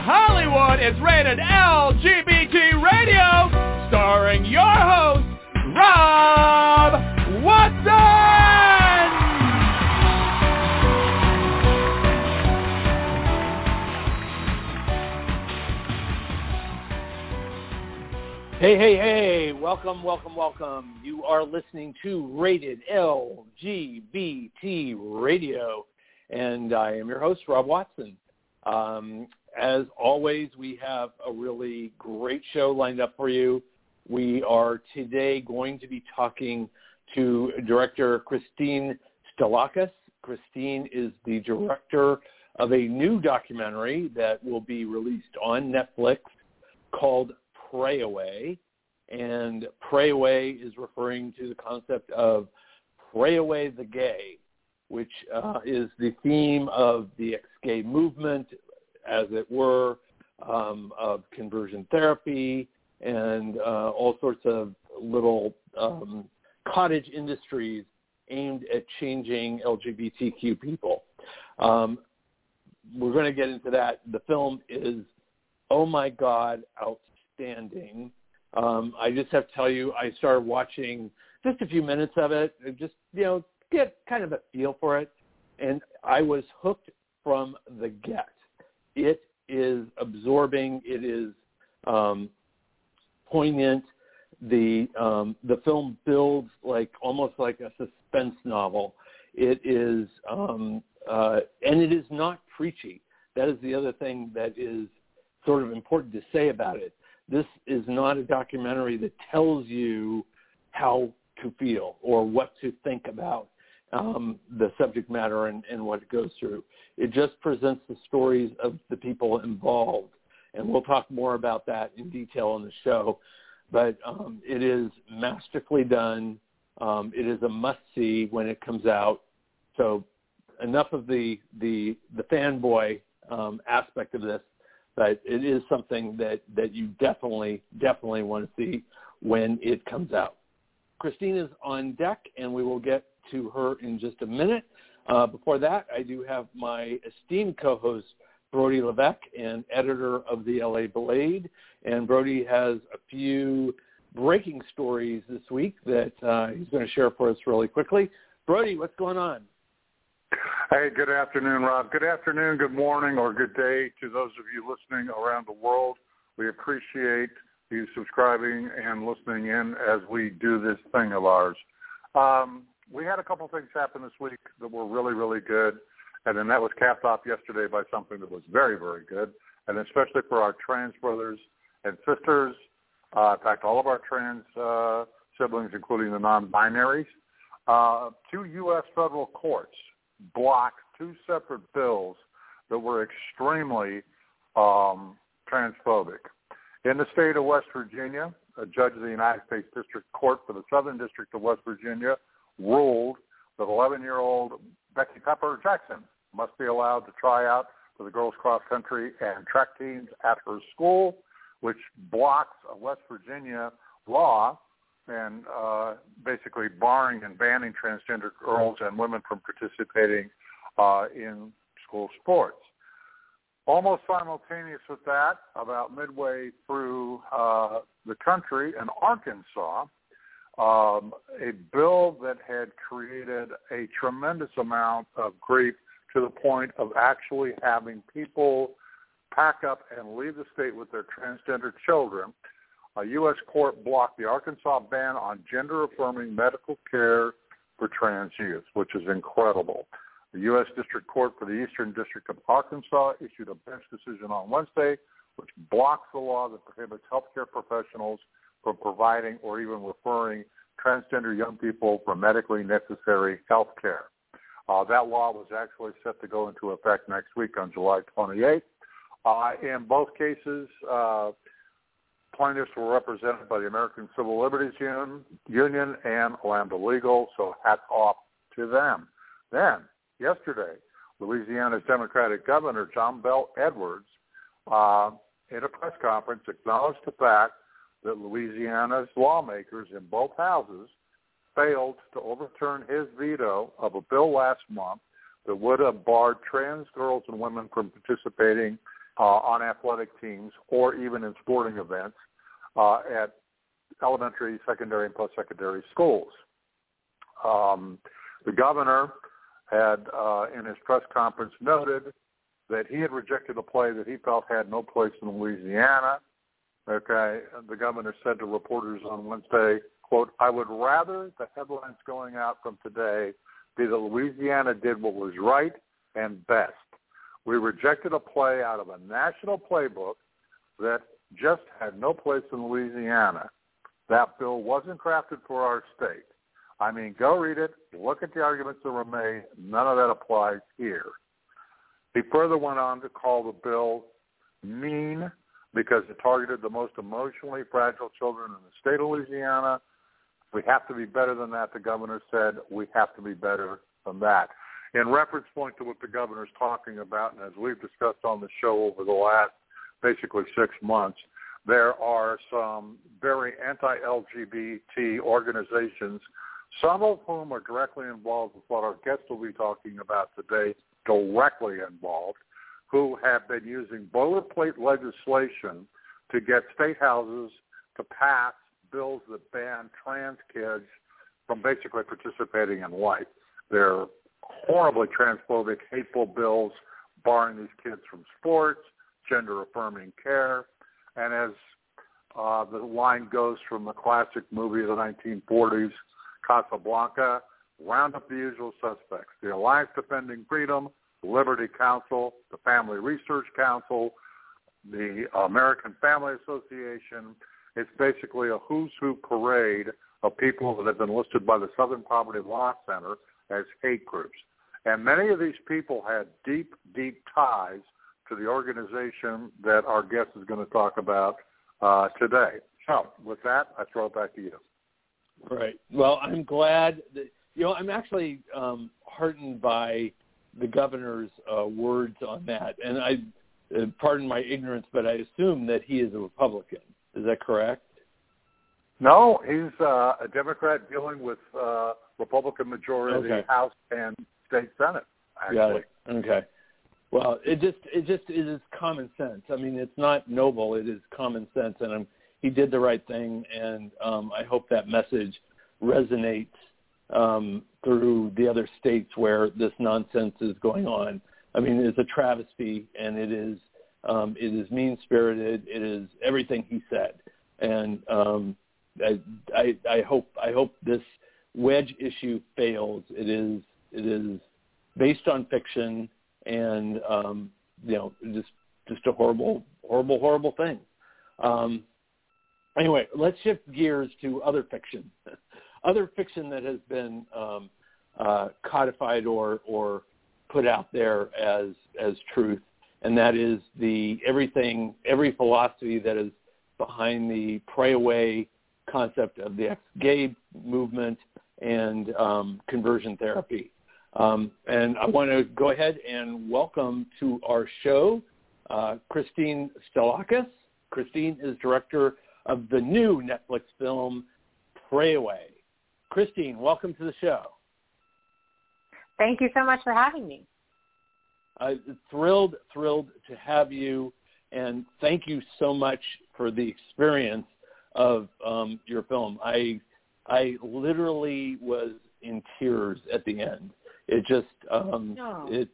Hollywood is rated LGBT Radio, starring your host, Rob Watson! Hey, hey, hey, welcome, welcome, welcome. You are listening to Rated LGBT Radio, and I am your host, Rob Watson. Um, as always, we have a really great show lined up for you. We are today going to be talking to director Kristine Stolakis. Kristine is the director of a new documentary that will be released on Netflix called Pray Away. And Pray Away is referring to the concept of Pray Away the Gay, which uh, is the theme of the ex-gay movement, as it were, um, of conversion therapy and uh, all sorts of little um, cottage industries aimed at changing LGBTQ people. Um, we're going to get into that. The film is, oh my God, outstanding. Um, I just have to tell you, I started watching just a few minutes of it, just you know, get kind of a feel for it, and I was hooked from the get. It is absorbing. It is um, poignant. The um, the film builds like almost like a suspense novel. It is um, uh, and it is not preachy. That is the other thing that is sort of important to say about it. This is not a documentary that tells you how to feel or what to think about um, the subject matter and, and what it goes through. It just presents the stories of the people involved, and we'll talk more about that in detail on the show. But um, it is masterfully done. Um, it is a must-see when it comes out. So enough of the the the fanboy um, aspect of this, but it is something that that you definitely definitely want to see when it comes out. Kristine is on deck, and we will get to her in just a minute. Uh, before that, I do have my esteemed co-host, Brody Levesque, and editor of the LA Blade. And Brody has a few breaking stories this week that uh, he's going to share for us really quickly. Brody, what's going on? Hey, good afternoon, Rob. Good afternoon, good morning, or good day to those of you listening around the world. We appreciate you subscribing and listening in as we do this thing of ours. Um, we had a couple things happen this week that were really, really good, and then that was capped off yesterday by something that was very, very good, and especially for our trans brothers and sisters. Uh, in fact, all of our trans uh, siblings, including the non-binaries. Uh, two U.S. federal courts blocked two separate bills that were extremely um, transphobic. In the state of West Virginia, a judge of the United States District Court for the Southern District of West Virginia ruled that 11-year-old Becky Pepper Jackson must be allowed to try out for the girls cross country and track teams at her school, which blocks a West Virginia law and uh, basically barring and banning transgender girls and women from participating uh, in school sports. Almost simultaneous with that, about midway through uh, the country in Arkansas, um, a bill that had created a tremendous amount of grief to the point of actually having people pack up and leave the state with their transgender children. A U.S. court blocked the Arkansas ban on gender-affirming medical care for trans youth, which is incredible. The U.S. District Court for the Eastern District of Arkansas issued a bench decision on Wednesday, which blocks the law that prohibits healthcare professionals from providing or even referring transgender young people for medically necessary health care. Uh, that law was actually set to go into effect next week on July 28th. Uh, in both cases, uh, plaintiffs were represented by the American Civil Liberties Union, Union and Lambda Legal, so hats off to them. Then, yesterday, Louisiana's Democratic Governor John Bel Edwards, uh, in a press conference, acknowledged the fact that Louisiana's lawmakers in both houses failed to overturn his veto of a bill last month that would have barred trans girls and women from participating uh, on athletic teams or even in sporting events uh, at elementary, secondary, and post-secondary schools. Um, the governor had, uh, in his press conference, noted that he had rejected a play that he felt had no place in Louisiana. Okay, the governor said to reporters on Wednesday, quote, I would rather the headlines going out from today be that Louisiana did what was right and best. We rejected a play out of a national playbook that just had no place in Louisiana. That bill wasn't crafted for our state. I mean, go read it, look at the arguments that were made. None of that applies here. He further went on to call the bill mean because it targeted the most emotionally fragile children in the state of Louisiana. We have to be better than that, the governor said. We have to be better than that. In reference point to what the governor's talking about, and as we've discussed on the show over the last basically six months, there are some very anti-LGBT organizations, some of whom are directly involved with what our guest will be talking about today, directly involved, who have been using boilerplate legislation to get state houses to pass bills that ban trans kids from basically participating in life. They're horribly transphobic, hateful bills barring these kids from sports, gender-affirming care, and as uh, the line goes from the classic movie of the 1940s, Casablanca, round up the usual suspects, the Alliance Defending Freedom, the Liberty Counsel, the Family Research Council, the American Family Association. It's basically a who's who parade of people that have been listed by the Southern Poverty Law Center as hate groups. And many of these people had deep, deep ties to the organization that our guest is going to talk about uh, today. So with that, I throw it back to you. Right. Well, I'm glad that, you know, I'm actually um, heartened by the governor's uh, words on that. And I, uh, pardon my ignorance, but I assume that he is a Republican. Is that correct? No, he's uh, a Democrat dealing with uh, Republican majority Okay. House and state Senate. Actually, Got it. Okay. Well, it just it just it is common sense. I mean, it's not noble. It is common sense, and um, he did the right thing. And um, I hope that message resonates um, through the other states where this nonsense is going on. I mean, it's a travesty, and it is um, it is mean spirited. It is everything he said, and um, I, I I hope I hope this wedge issue fails. It is it is based on fiction and um, you know just just a horrible horrible horrible thing. Um, anyway, let's shift gears to other fiction, other fiction that has been um, uh, codified or or put out there as as truth, and that is the everything every philosophy that is behind the pray away concept of the ex-gay movement and um, conversion therapy. Um, and I want to go ahead and welcome to our show uh, Kristine Stolakis. Kristine is director of the new Netflix film Pray Away. Kristine, welcome to the show. Thank you so much for having me. Uh, thrilled, thrilled to have you, and thank you so much for the experience of um, your film. I I literally was in tears at the end. It just um, Oh. it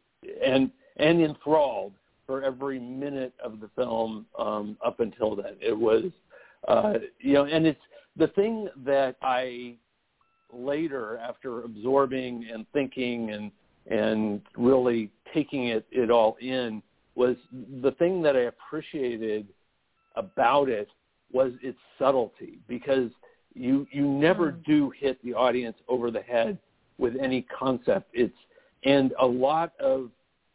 and and enthralled for every minute of the film um, up until then. It was uh, you know, and it's the thing that I later, after absorbing and thinking and and really taking it it all in, was the thing that I appreciated about it was its subtlety because you you never Mm. do hit the audience over the head with any concept. It's and a lot of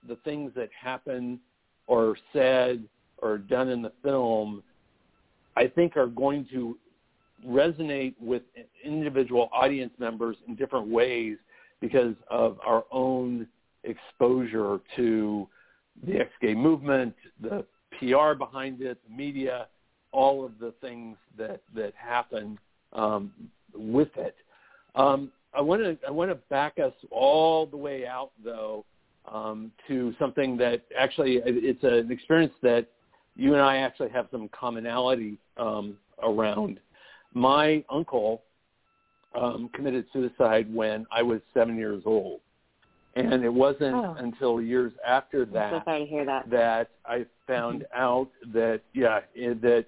the things that happen or said or done in the film, I think are going to resonate with individual audience members in different ways because of our own exposure to the ex-gay movement, the PR behind it, the media, all of the things that that happen um, with it. Um, I want to I want to back us all the way out though um, to something that actually it's an experience that you and I actually have some commonality um, around. My uncle um, committed suicide when I was seven years old, and it wasn't oh. until years after that I'm so sorry to hear that. that I found mm-hmm. out that yeah that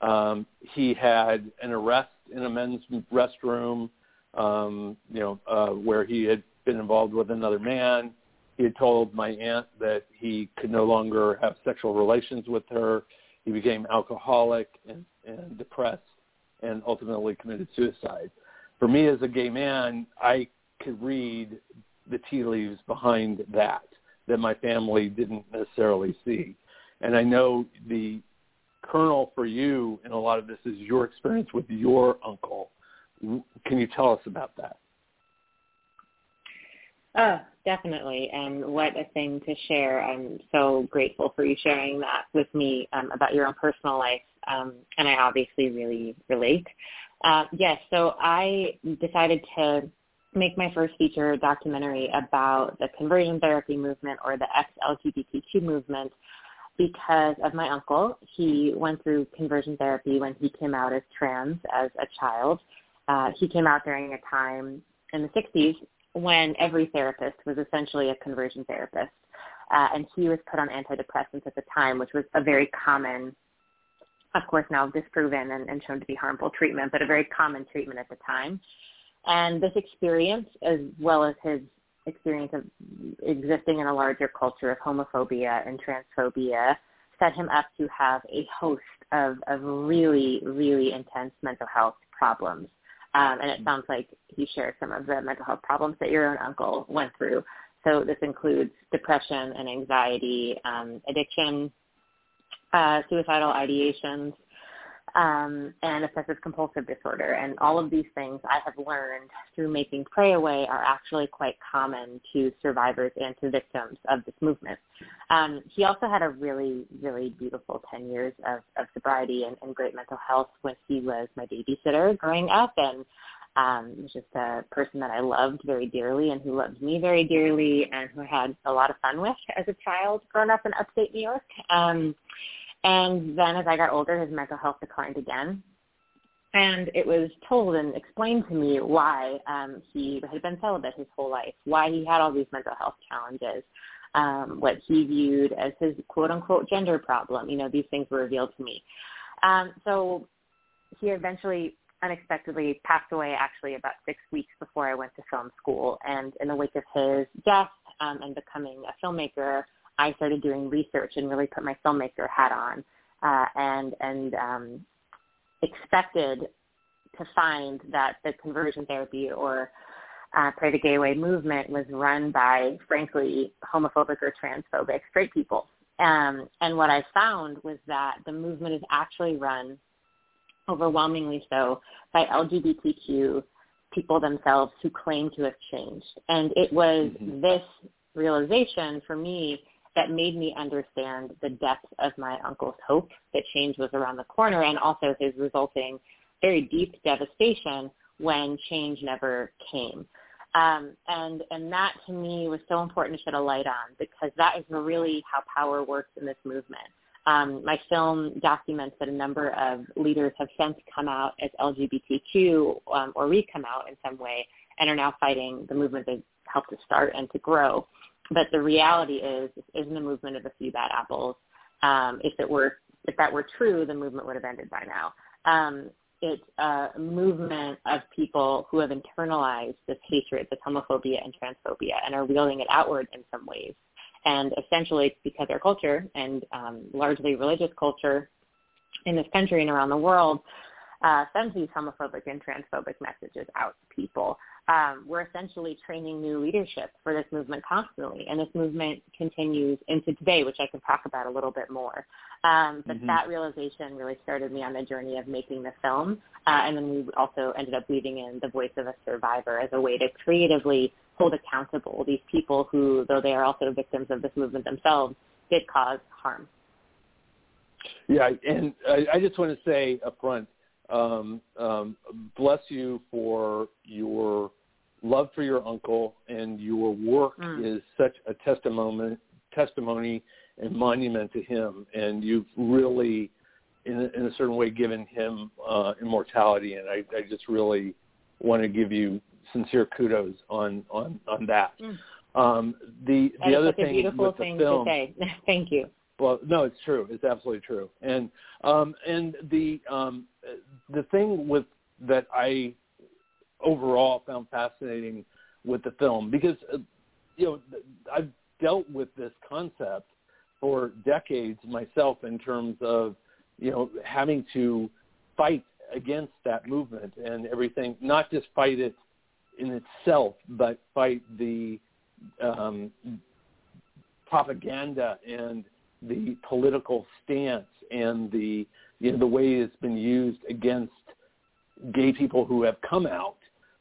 um, he had an arrest in a men's restroom, um, you know, uh, where he had been involved with another man. He had told my aunt that he could no longer have sexual relations with her. He became alcoholic and, and depressed and ultimately committed suicide. For me as a gay man, I could read the tea leaves behind that that my family didn't necessarily see. And I know the kernel for you in a lot of this is your experience with your uncle. Can you tell us about that? Oh, definitely. And what a thing to share. I'm so grateful for you sharing that with me um, about your own personal life. Um, and I obviously really relate. Uh, yes, so I decided to make my first feature documentary about the conversion therapy movement or the ex-LGBTQ movement because of my uncle. He went through conversion therapy when he came out as trans as a child. Uh, he came out during a time in the 60s when every therapist was essentially a conversion therapist. Uh, and he was put on antidepressants at the time, which was a very common, of course now disproven and, and shown to be harmful treatment, but a very common treatment at the time. And this experience, as well as his experience of existing in a larger culture of homophobia and transphobia set him up to have a host of, of really, really intense mental health problems. Um, and it sounds like he shared some of the mental health problems that your own uncle went through. So this includes depression and anxiety, um, addiction, uh, suicidal ideations, um, and obsessive compulsive disorder. And all of these things I have learned through making Pray Away are actually quite common to survivors and to victims of this movement. Um, he also had a really, really beautiful 10 years of, of sobriety and, and great mental health when he was my babysitter growing up and um, was just a person that I loved very dearly and who loved me very dearly and who I had a lot of fun with as a child growing up in upstate New York. Um, and then as I got older, his mental health declined again. And it was told and explained to me why um, he had been celibate his whole life, why he had all these mental health challenges, um, what he viewed as his quote-unquote gender problem. You know, these things were revealed to me. Um, so he eventually unexpectedly passed away actually about six weeks before I went to film school. And in the wake of his death um, and becoming a filmmaker, I started doing research and really put my filmmaker hat on uh, and and um, expected to find that the conversion therapy or uh, Pray the Gay Away movement was run by, frankly, homophobic or transphobic straight people. Um, and what I found was that the movement is actually run overwhelmingly so by LGBTQ people themselves who claim to have changed. And it was mm-hmm. this realization for me that made me understand the depth of my uncle's hope that change was around the corner and also his resulting very deep devastation when change never came. Um, and and that to me was so important to shed a light on because that is really how power works in this movement. Um, my film documents that a number of leaders have since come out as LGBTQ um, or re-come out in some way and are now fighting the movement they helped to start and to grow. But the reality is, this isn't a movement of a few bad apples. Um, if it were, if that were true, the movement would have ended by now. Um, it's a movement of people who have internalized this hatred, this homophobia and transphobia, and are wielding it outward in some ways. And essentially, it's because our culture and um, largely religious culture in this country and around the world uh, sends these homophobic and transphobic messages out to people um, we're essentially training new leadership for this movement constantly, and this movement continues into today, which I can talk about a little bit more. Um, but mm-hmm. that realization really started me on the journey of making the film, uh, and then we also ended up weaving in the voice of a survivor as a way to creatively hold accountable these people who, though they are also victims of this movement themselves, did cause harm. Yeah, and I, I just want to say up front, um, um, bless you for your love for your uncle and your work Mm. is such a testimony testimony and monument to him and you've really in a, in a certain way given him uh, immortality and I, I just really want to give you sincere kudos on on on that. Mm. Um, the That the is other thing beautiful with the thing film, to say. Thank you. well, no, it's true. It's absolutely true. And um, and the um, the thing with that I overall found fascinating with the film because uh, you know I've dealt with this concept for decades myself in terms of you know having to fight against that movement and everything, not just fight it in itself, but fight the um, propaganda and the political stance and the you know the way it's been used against gay people who have come out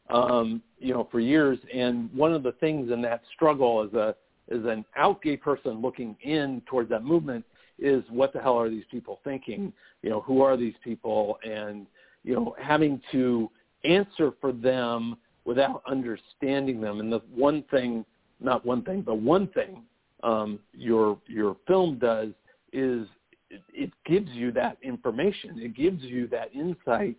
um, you know for years. And one of the things in that struggle as a as an out gay person looking in towards that movement is what the hell are these people thinking? You know who are these people? And you know having to answer for them without understanding them and the one thing not one thing but one thing um, your your film does is it, gives you that information. It gives you that insight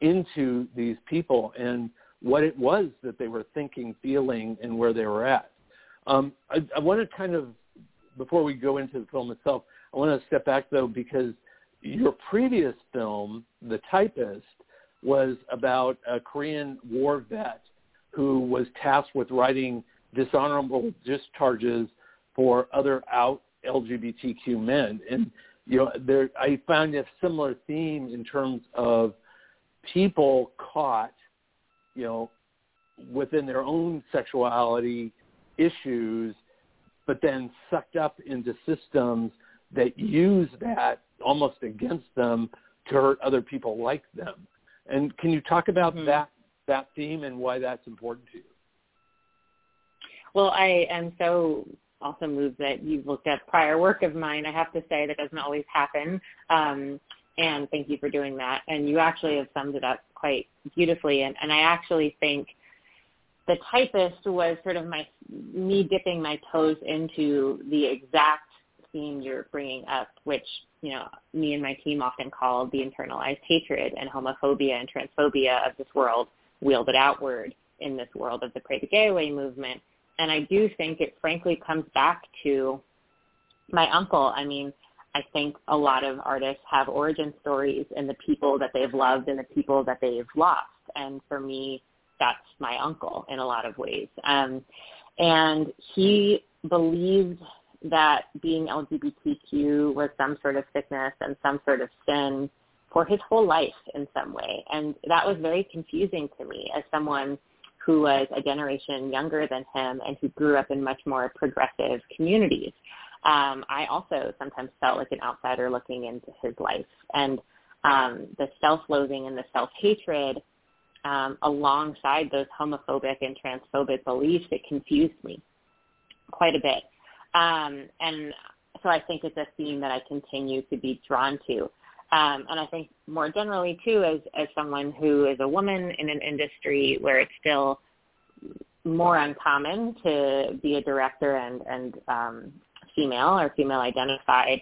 into these people and what it was that they were thinking, feeling, and where they were at. Um, I, I want to kind of before we go into the film itself, I want to step back though because your previous film, The Typist, was about a Korean war vet who was tasked with writing dishonorable discharges for other out LGBTQ men. And you know, there I found a similar theme in terms of people caught, you know, within their own sexuality issues, but then sucked up into systems that use that almost against them to hurt other people like them. And can you talk about Mhm. that that theme and why that's important to you? Well, I am so also moved that you've looked at prior work of mine. I have to say that doesn't always happen. Um, and thank you for doing that. And you actually have summed it up quite beautifully. And, and I actually think the typist was sort of my me dipping my toes into the exact theme you're bringing up, which you know me and my team often call the internalized hatred and homophobia and transphobia of this world wielded outward in this world of the Pray the Gay Away movement. And I do think it frankly comes back to my uncle. I mean, I think a lot of artists have origin stories in the people that they've loved and the people that they've lost. And for me, that's my uncle in a lot of ways. Um, and he believed that being LGBTQ was some sort of sickness and some sort of sin for his whole life in some way. And that was very confusing to me as someone who was a generation younger than him and who grew up in much more progressive communities. Um, I also sometimes felt like an outsider looking into his life. And um, the self-loathing and the self-hatred um, alongside those homophobic and transphobic beliefs, it confused me quite a bit. Um, and so I think it's a theme that I continue to be drawn to. Um, and I think more generally too, as as someone who is a woman in an industry where it's still more uncommon to be a director and and um, female or female identified,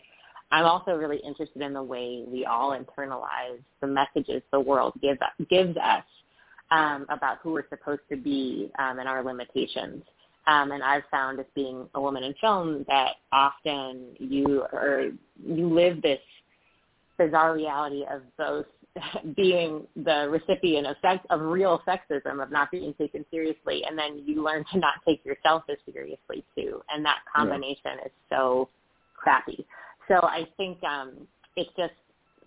I'm also really interested in the way we all internalize the messages the world gives gives us um, about who we're supposed to be um, and our limitations. Um, and I've found as being a woman in film that often you or you live this bizarre reality of both being the recipient of sex of real sexism of not being taken seriously and then you learn to not take yourself as seriously too and that combination yeah. is so crappy so i think um it's just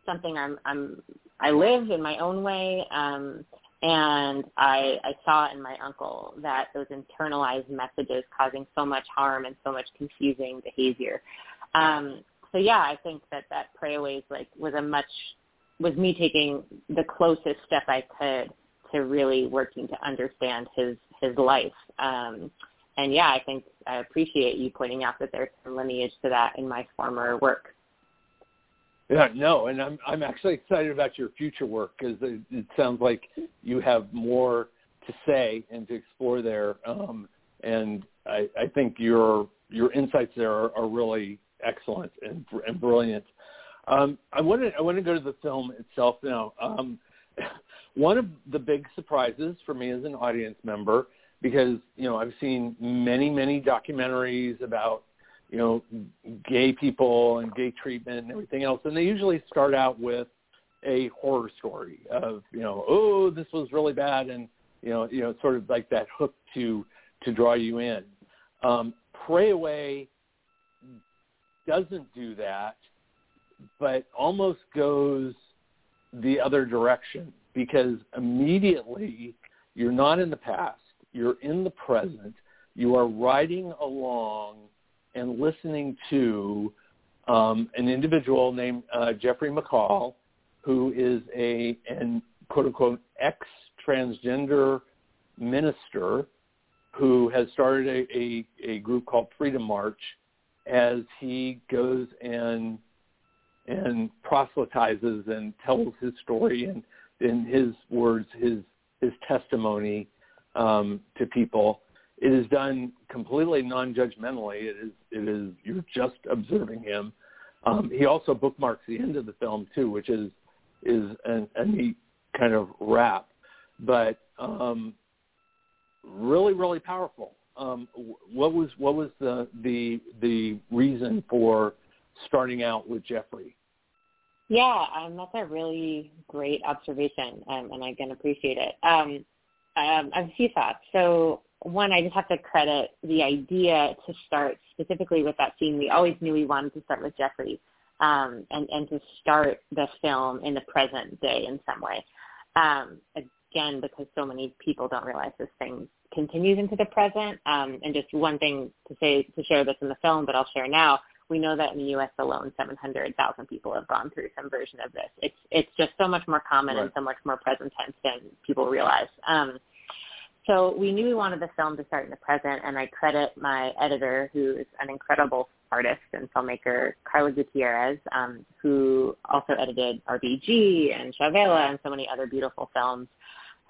something i'm i'm i live in my own way um and I, I saw in my uncle that those internalized messages causing so much harm and so much confusing behavior. Um, so yeah, I think that that pray away like was a much was me taking the closest step I could to really working to understand his his life. Um, and yeah, I think I appreciate you pointing out that there's some lineage to that in my former work. Yeah, no, and I'm I'm actually excited about your future work because it, it sounds like you have more to say and to explore there. Um, and I, I think your your insights there are, are really excellent and, and brilliant. Um, I want to I want to go to the film itself now. Um, one of the big surprises for me as an audience member, because you know I've seen many many documentaries about you know gay people and gay treatment and everything else, and they usually start out with a horror story of you know oh this was really bad and you know you know sort of like that hook to to draw you in. Um, Pray Away doesn't do that, but almost goes the other direction because immediately you're not in the past, you're in the present, you are riding along and listening to um, an individual named uh, Jeffrey McCall, who is a an quote unquote ex transgender minister who has started a, a, a group called Freedom March as he goes and and proselytizes and tells his story and in his words his his testimony um, to people. It is done completely non-judgmentally. It is it is you're just observing him. Um, he also bookmarks the end of the film too, which is is an, a neat kind of wrap, but um, really really powerful. Um, what was what was the the the reason for starting out with Jeffrey? Yeah, um, that's a really great observation, um, and I can appreciate it. Um, um, I have a few thoughts. So one, I just have to credit the idea to start specifically with that scene. We always knew we wanted to start with Jeffrey um, and, and to start the film in the present day in some way. Um, again, because so many people don't realize this thing continues into the present. Um, and just one thing to say, to share this in the film, but I'll share now. We know that in the U.S. alone, 700,000 people have gone through some version of this. It's it's just so much more common right. and so much more present tense than people realize. Um, so we knew we wanted the film to start in the present, and I credit my editor, who is an incredible artist and filmmaker, Carla Gutierrez, um, who also edited RBG and Chavela and so many other beautiful films.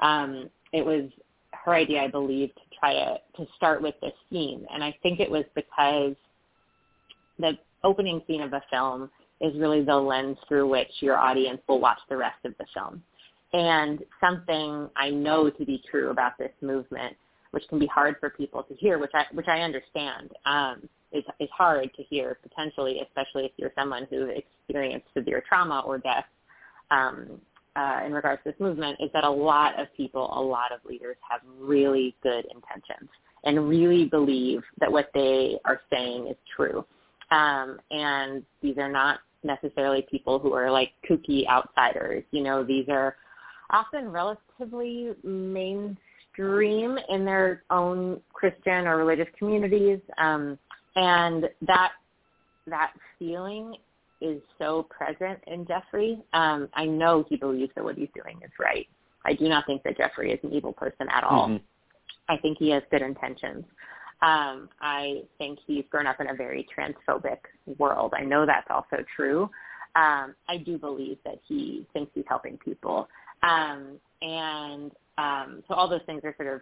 Um, it was her idea, I believe, to try to, to start with this scene. And I think it was because the opening scene of a film is really the lens through which your audience will watch the rest of the film. And something I know to be true about this movement, which can be hard for people to hear, which I which I understand, um, is is hard to hear potentially, especially if you're someone who experienced severe trauma or death um, uh, in regards to this movement, is that a lot of people, a lot of leaders have really good intentions and really believe that what they are saying is true. Um, and these are not necessarily people who are like kooky outsiders. You know, these are often relatively mainstream in their own Christian or religious communities, um, and that that feeling is so present in Jeffrey. Um, I know he believes that what he's doing is right. I do not think that Jeffrey is an evil person at all. Mm-hmm. I think he has good intentions. Um, I think he's grown up in a very transphobic world. I know that's also true. Um, I do believe that he thinks he's helping people. Um, and um, so all those things are sort of,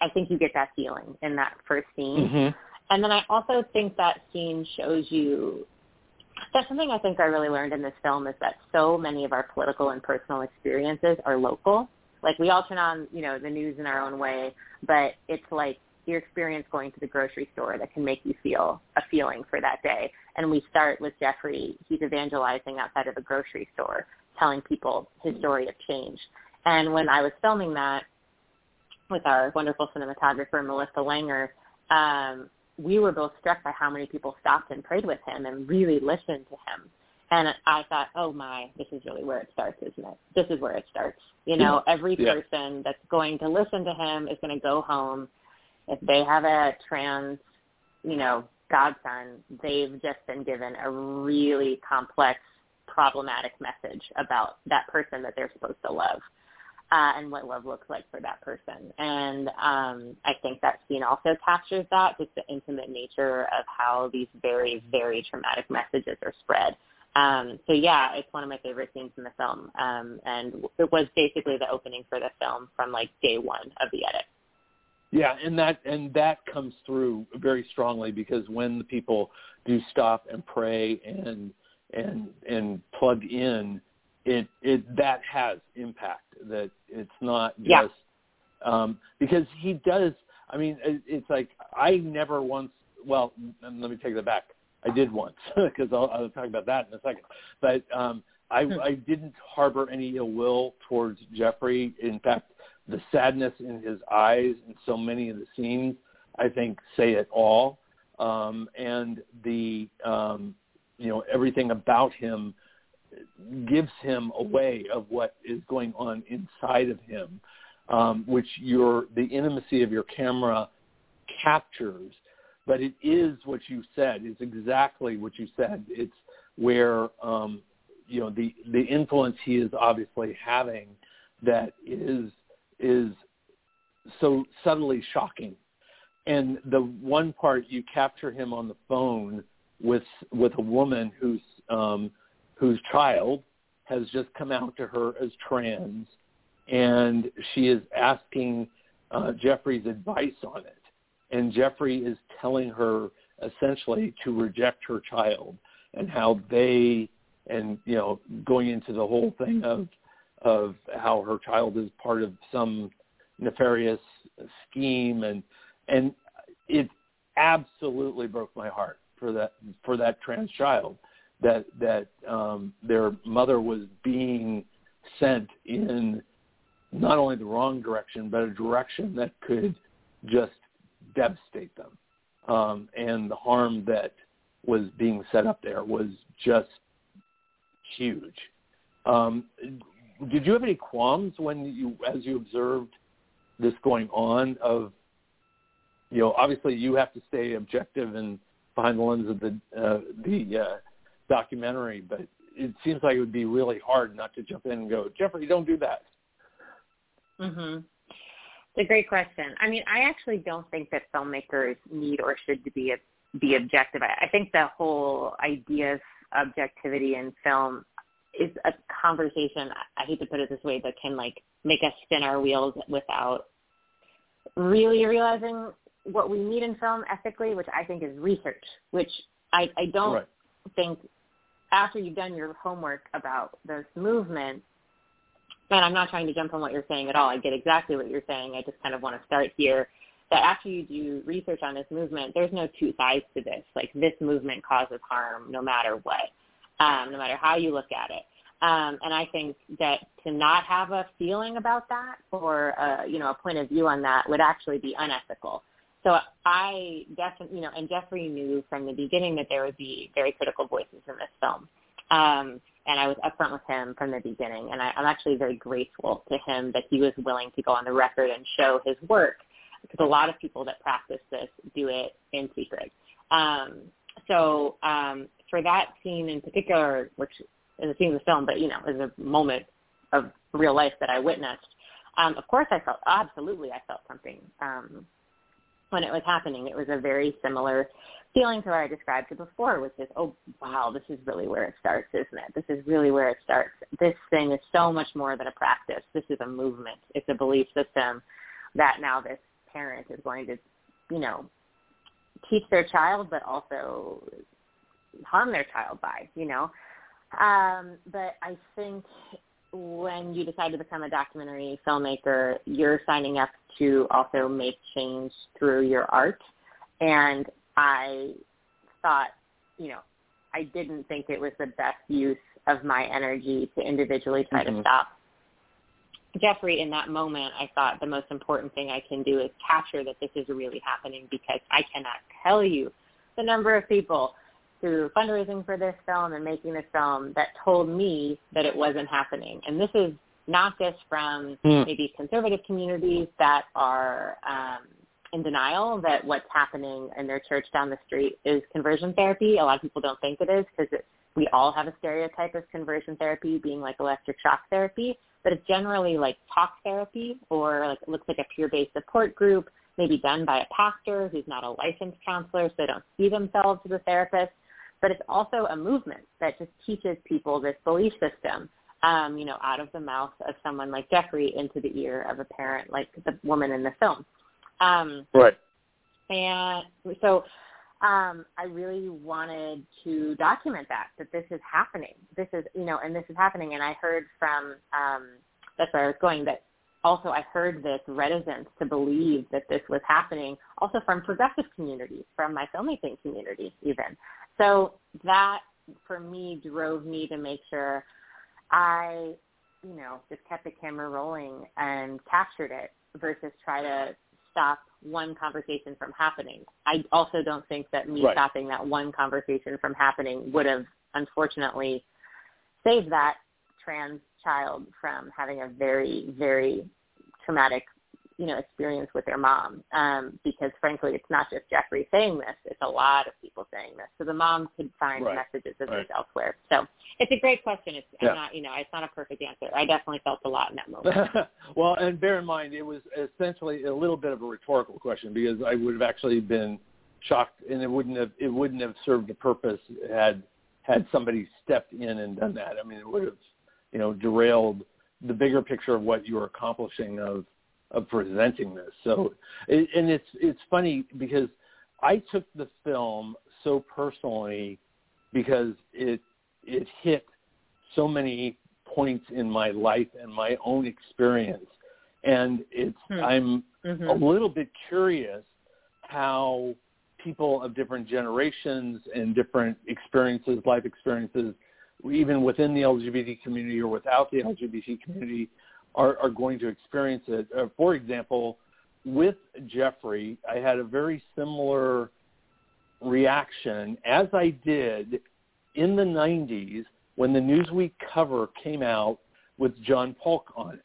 I think you get that feeling in that first scene. Mm-hmm. And then I also think that scene shows you, that's something I think I really learned in this film is that so many of our political and personal experiences are local. Like we all turn on, you know, the news in our own way, but it's like your experience going to the grocery store that can make you feel a feeling for that day. And we start with Jeffrey. He's evangelizing outside of the grocery store telling people his story of change. And when I was filming that with our wonderful cinematographer, Melissa Langer, um, we were both struck by how many people stopped and prayed with him and really listened to him. And I thought, oh my, this is really where it starts, isn't it? This is where it starts. You know, every yeah. person that's going to listen to him is going to go home. If they have a trans, you know, godson, they've just been given a really complex problematic message about that person that they're supposed to love uh, and what love looks like for that person. And um, I think that scene also captures that, just the intimate nature of how these very, very traumatic messages are spread. Um, so yeah, it's one of my favorite scenes in the film, um, and it was basically the opening for the film from like day one of the edit. Yeah, and that and that comes through very strongly because when the people do stop and pray and and and plug in, it it that has impact. That it's not just yeah. um, because he does. I mean, it, it's like I never once. Well, let me take that back. I did once because I'll, I'll talk about that in a second. But um, I, hmm. I didn't harbor any ill will towards Jeffrey. In fact, the sadness in his eyes in so many of the scenes, I think, say it all. Um, and the um, you know everything about him gives him a way of what is going on inside of him, um, which your the intimacy of your camera captures. But it is what you said. It's exactly what you said. It's where um, you know the the influence he is obviously having that is is so subtly shocking. And the one part you capture him on the phone with with a woman who's um, whose child has just come out to her as trans, and she is asking uh, Jeffrey's advice on it. And Jeffrey is telling her essentially to reject her child and how they and you know going into the whole thing of of how her child is part of some nefarious scheme and and it absolutely broke my heart for that for that trans child that that um their mother was being sent in not only the wrong direction but a direction that could just devastate them um and the harm that was being set up there was just huge um did you have any qualms when you, as you observed this going on? Of you know, obviously you have to stay objective and behind the lens of the uh, the uh, documentary, but it seems like it would be really hard not to jump in and go, Jeffrey, don't do that. Mhm. It's a great question. I mean, I actually don't think that filmmakers need or should be be objective. I, I think the whole idea of objectivity in film is a conversation. I hate to put it this way, but can like make us spin our wheels without really realizing what we need in film ethically, which I think is research. Which I I don't right. Think after you've done your homework about this movement. And I'm not trying to jump on what you're saying at all. I get exactly what you're saying. I just kind of want to start here that after you do research on this movement, there's no two sides to this. Like this movement causes harm no matter what um, no matter how you look at it. Um, and I think that to not have a feeling about that or a, you know a point of view on that would actually be unethical. So I definitely, you know, and Jeffrey knew from the beginning that there would be very critical voices in this film. Um, and I was upfront with him from the beginning. And I, I'm actually very grateful to him that he was willing to go on the record and show his work because a lot of people that practice this do it in secret. Um, so um, for that scene in particular, which is a scene in the film, but you know, is a moment of real life that I witnessed. Um, of course, I felt absolutely, I felt something um, when it was happening. It was a very similar feeling to what I described to before, which is, oh wow, this is really where it starts, isn't it? This is really where it starts. This thing is so much more than a practice. This is a movement. It's a belief system that now this parent is going to, you know, teach their child, but also harm their child by, you know. Um, but I think when you decide to become a documentary filmmaker, you're signing up to also make change through your art. And I thought, you know, I didn't think it was the best use of my energy to individually try mm-hmm. to stop Jeffrey in that moment. I thought the most important thing I can do is capture that this is really happening because I cannot tell you the number of people through fundraising for this film and making this film that told me that it wasn't happening. And this is not just from mm. maybe conservative communities that are um, in denial that what's happening in their church down the street is conversion therapy. A lot of people don't think it is because we all have a stereotype of conversion therapy being like electric shock therapy, but it's generally like talk therapy or like it looks like a peer-based support group, maybe done by a pastor who's not a licensed counselor, so they don't see themselves as a therapist but it's also a movement that just teaches people this belief system um, you know, out of the mouth of someone like Jeffrey into the ear of a parent like the woman in the film. Um, right. And so um, I really wanted to document that, that this is happening. This is, you know, and this is happening. And I heard from, um, that's where I was going, that also I heard this reticence to believe that this was happening also from progressive communities, from my filmmaking community even. So that for me drove me to make sure I, you know, just kept the camera rolling and captured it versus try to stop one conversation from happening. I also don't think that me right. stopping that one conversation from happening would have unfortunately saved that trans child from having a very, very traumatic you know experience with their mom um because frankly it's not just jeffrey saying this it's a lot of people saying this so the mom could find right. messages of right. this elsewhere so it's a great question it's yeah. Not you know it's not a perfect answer i definitely felt a lot in that moment well and bear in mind it was essentially a little bit of a rhetorical question because i would have actually been shocked and it wouldn't have it wouldn't have served a purpose had had somebody stepped in and done that i mean it would have you know derailed the bigger picture of what you were accomplishing of of presenting this. So, and it's it's funny because I took the film so personally because it it hit so many points in my life and my own experience, and it's hmm. I'm mm-hmm. a little bit curious how people of different generations and different experiences, life experiences, even within the LGBT community or without the LGBT community, are, are going to experience it. Uh, for example, with Jeffrey, I had a very similar reaction as I did in the 90s when the Newsweek cover came out with John Paulk on it.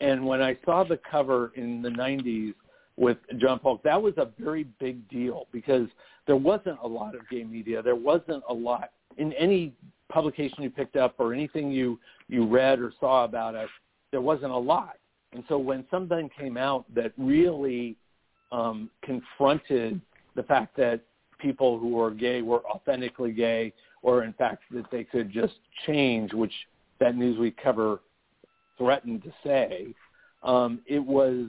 And when I saw the cover in the 90s with John Paulk, that was a very big deal because there wasn't a lot of gay media. There wasn't a lot in any publication you picked up or anything you, you read or saw about us there wasn't a lot. And so when something came out that really um, confronted the fact that people who were gay were authentically gay, or in fact that they could just change, which that Newsweek cover threatened to say, um, it was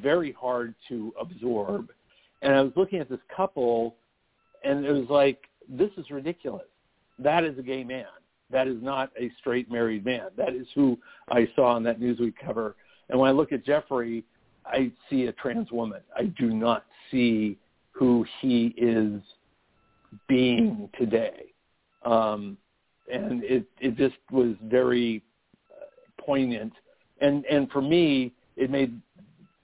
very hard to absorb. And I was looking at this couple, and it was like, this is ridiculous. That is a gay man that is not a straight married man. That is who I saw on that Newsweek cover. And when I look at Jeffrey, I see a trans woman. I do not see who he is being today. Um, and it, it just was very poignant. And, and for me, it made,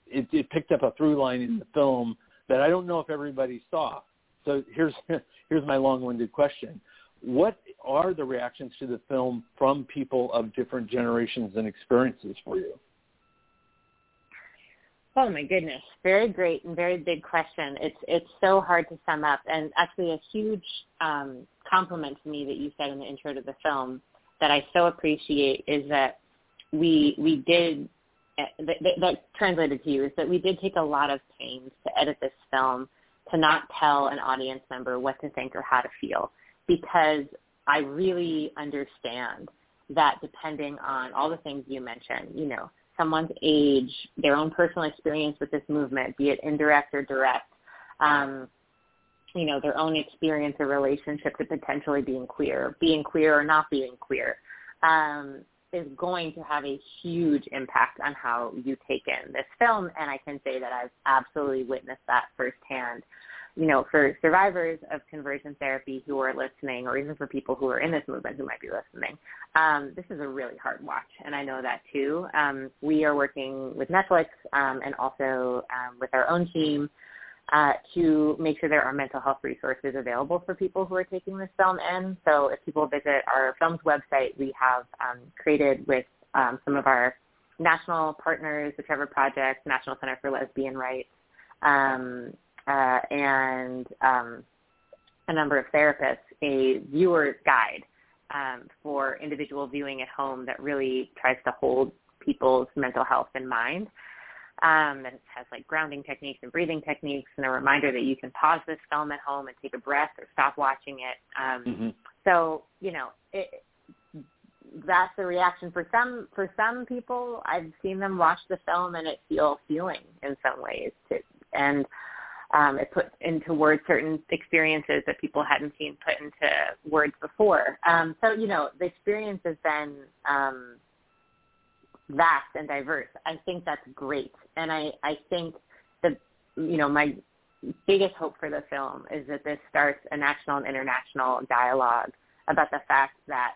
it, it picked up a through line in the film that I don't know if everybody saw. So here's, here's my long-winded question. What are the reactions to the film from people of different generations and experiences for you? Oh my goodness, very great and very big question. It's it's so hard to sum up, and actually a huge um, compliment to me that you said in the intro to the film that I so appreciate is that we we did that, that translated to you is that we did take a lot of pains to edit this film to not tell an audience member what to think or how to feel because I really understand that depending on all the things you mentioned, you know, someone's age, their own personal experience with this movement, be it indirect or direct, um, you know, their own experience or relationship to potentially being queer, being queer or not being queer, um, is going to have a huge impact on how you take in this film. And I can say that I've absolutely witnessed that firsthand you know, for survivors of conversion therapy who are listening, or even for people who are in this movement who might be listening, um, this is a really hard watch, and I know that too. Um, we are working with Netflix um, and also um, with our own team uh, to make sure there are mental health resources available for people who are taking this film in. So if people visit our film's website, we have um, created with um, some of our national partners, the Trevor Project, National Center for Lesbian Rights, um, uh, and um, a number of therapists a viewer's guide um, for individual viewing at home that really tries to hold people's mental health in mind. Um, and it has like grounding techniques and breathing techniques and a reminder that you can pause this film at home and take a breath or stop watching it. Um, mm-hmm. So, you know, it, that's the reaction for some for some people. I've seen them watch the film and it feel healing in some ways. To, and um, it puts into words certain experiences that people hadn't seen put into words before. Um, so you know, the experience has been um, vast and diverse. I think that's great, and I I think that you know my biggest hope for the film is that this starts a national and international dialogue about the fact that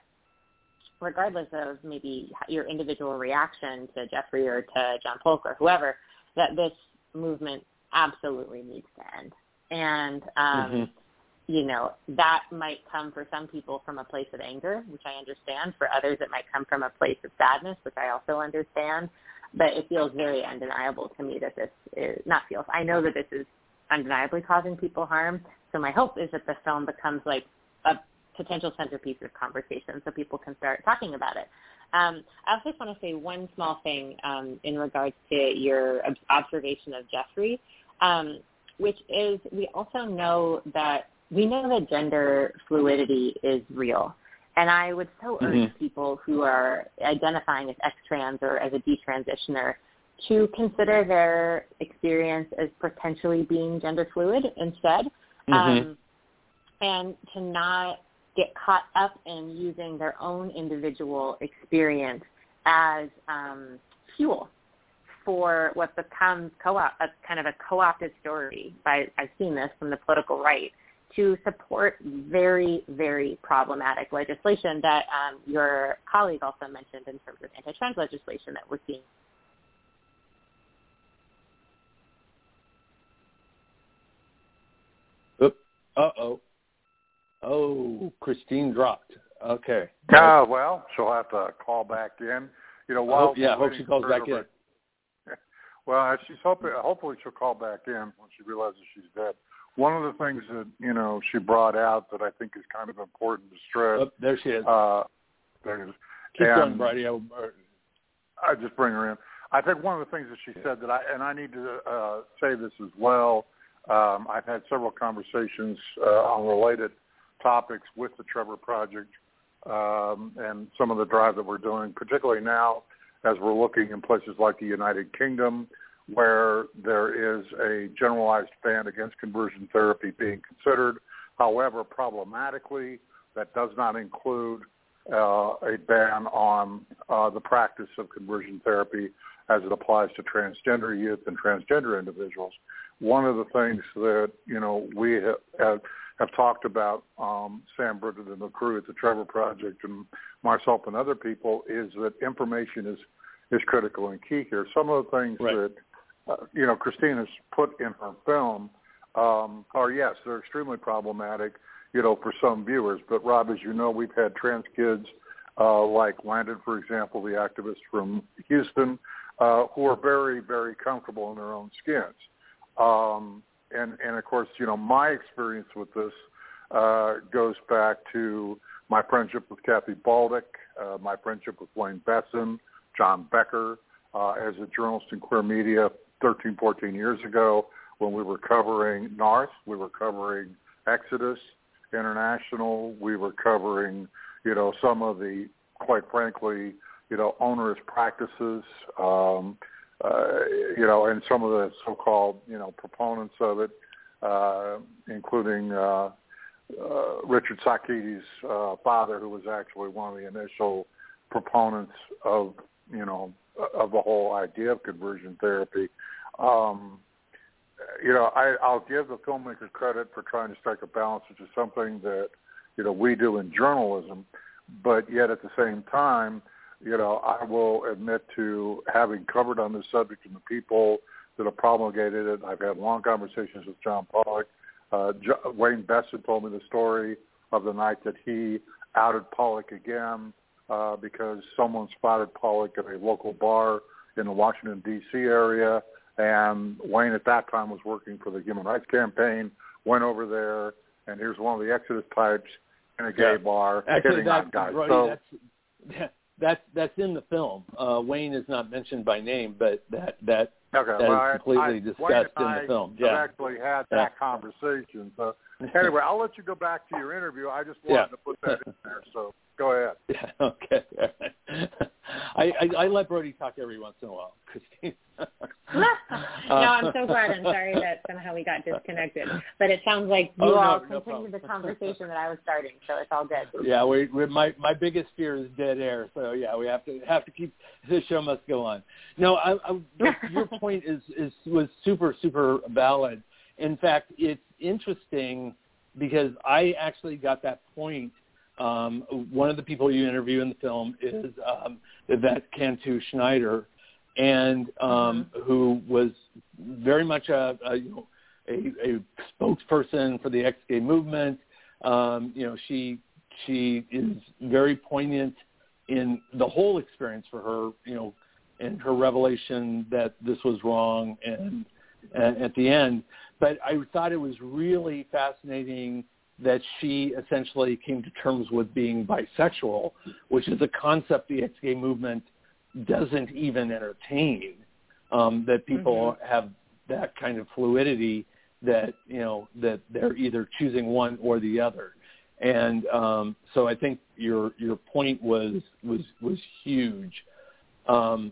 regardless of maybe your individual reaction to Jeffrey or to John Paulk or whoever, that this movement absolutely needs to end. And um, mm-hmm. you know, that might come for some people from a place of anger, which I understand. For others it might come from a place of sadness, which I also understand. But it feels very undeniable to me that this is not feels. I know that this is undeniably causing people harm. So my hope is that the film becomes like a potential centerpiece of conversation so people can start talking about it. Um, I also just want to say one small thing um, in regards to your observation of Jeffrey, um, which is we also know that we know that gender fluidity is real. And I would so urge mm-hmm. people who are identifying as X-trans or as a detransitioner to consider their experience as potentially being gender fluid instead, mm-hmm. um, and to not get caught up in using their own individual experience as um, fuel for what becomes co-op, a kind of a co-opted story. By I've seen this from the political right to support very, very problematic legislation that um, your colleague also mentioned in terms of anti-trans legislation that we're seeing Uh oh. Oh, Kristine dropped. Okay. Oh well, she'll have to call back in. You know, while hope, yeah, hope she calls back in. Well, she's hoping. Hopefully, she'll call back in when she realizes she's dead. One of the things that you know she brought out that I think is kind of important to stress. Oh, there she is. Uh, there it is. Keep and going, Brady. I, I just bring her in. I think one of the things that she said that I and I need to uh, say this as well um, I've had several conversations uh, on related topics with the Trevor Project um, and some of the drive that we're doing, particularly now as we're looking in places like the United Kingdom, where there is a generalized ban against conversion therapy being considered. However, problematically, that does not include uh, a ban on uh, the practice of conversion therapy as it applies to transgender youth and transgender individuals one of the things that you know we have, have, have talked about, um, Sam Brinton and the crew at the Trevor Project, and myself and other people, is that information is is critical and key here. Some of the things right. that uh, you know Kristine has put in her film um, are yes, they're extremely problematic, you know, for some viewers. But Rob, as you know, we've had trans kids uh, like Landon, for example, the activist from Houston, uh, who are very, very comfortable in their own skins. Um, and, and of course, you know, my experience with this uh, goes back to my friendship with Kathy Baldock, uh, my friendship with Wayne Besen, John Becker, uh, as a journalist in queer media 13, 14 years ago when we were covering Narth, we were covering Exodus International, we were covering, you know, some of the, quite frankly, you know, onerous practices, um, uh, you know, and some of the so-called, you know, proponents of it, uh, including uh, uh, Richard Socarides's uh, father, who was actually one of the initial proponents of, you know, of the whole idea of conversion therapy. Um, you know, I, I'll give the filmmakers credit for trying to strike a balance, which is something that, you know, we do in journalism, but yet at the same time, you know, I will admit to having covered on this subject and the people that have promulgated it. I've had long conversations with John Pollock. Uh, Wayne Besen told me the story of the night that he outed Pollock again uh, because someone spotted Pollock at a local bar in the Washington, D.C. area. And Wayne at that time was working for the Human Rights Campaign, went over there, and here's one of the Exodus types in a gay yeah. bar Actually, hitting that, on guys. Brody, so, that's, that's that's in the film. Uh, Wayne is not mentioned by name, but that that Okay, that well, is completely I, discussed in the film. Yeah, Yeah, I've actually had that Yeah. conversation. So anyway, I'll let you go back to your interview. I just wanted Yeah. to put that in there. So go ahead. yeah, okay. I, I I let Brody talk every once in a while, Kristine. no, I'm so glad. I'm sorry that somehow we got disconnected. But it sounds like you Oh, no, all no continued problem. the conversation that I was starting, so it's all good. Yeah, we, we my my biggest fear is dead air. So yeah, we have to have to keep the show must go on. No, I, I, your point is is was super super valid. In fact, it's interesting because I actually got that point. Um, one of the people you interview in the film is um, Yvette Cantu Schneider, and um, who was very much a, a you know a, a spokesperson for the ex-gay movement. Um, you know, she she is very poignant in the whole experience for her. You know, and her revelation that this was wrong, and, and at the end. But I thought it was really fascinating that she essentially came to terms with being bisexual, which is a concept the ex-gay movement doesn't even entertain. Um, that people have that kind of fluidity that you know that they're either choosing one or the other, and um, so I think your your point was was was huge. Um,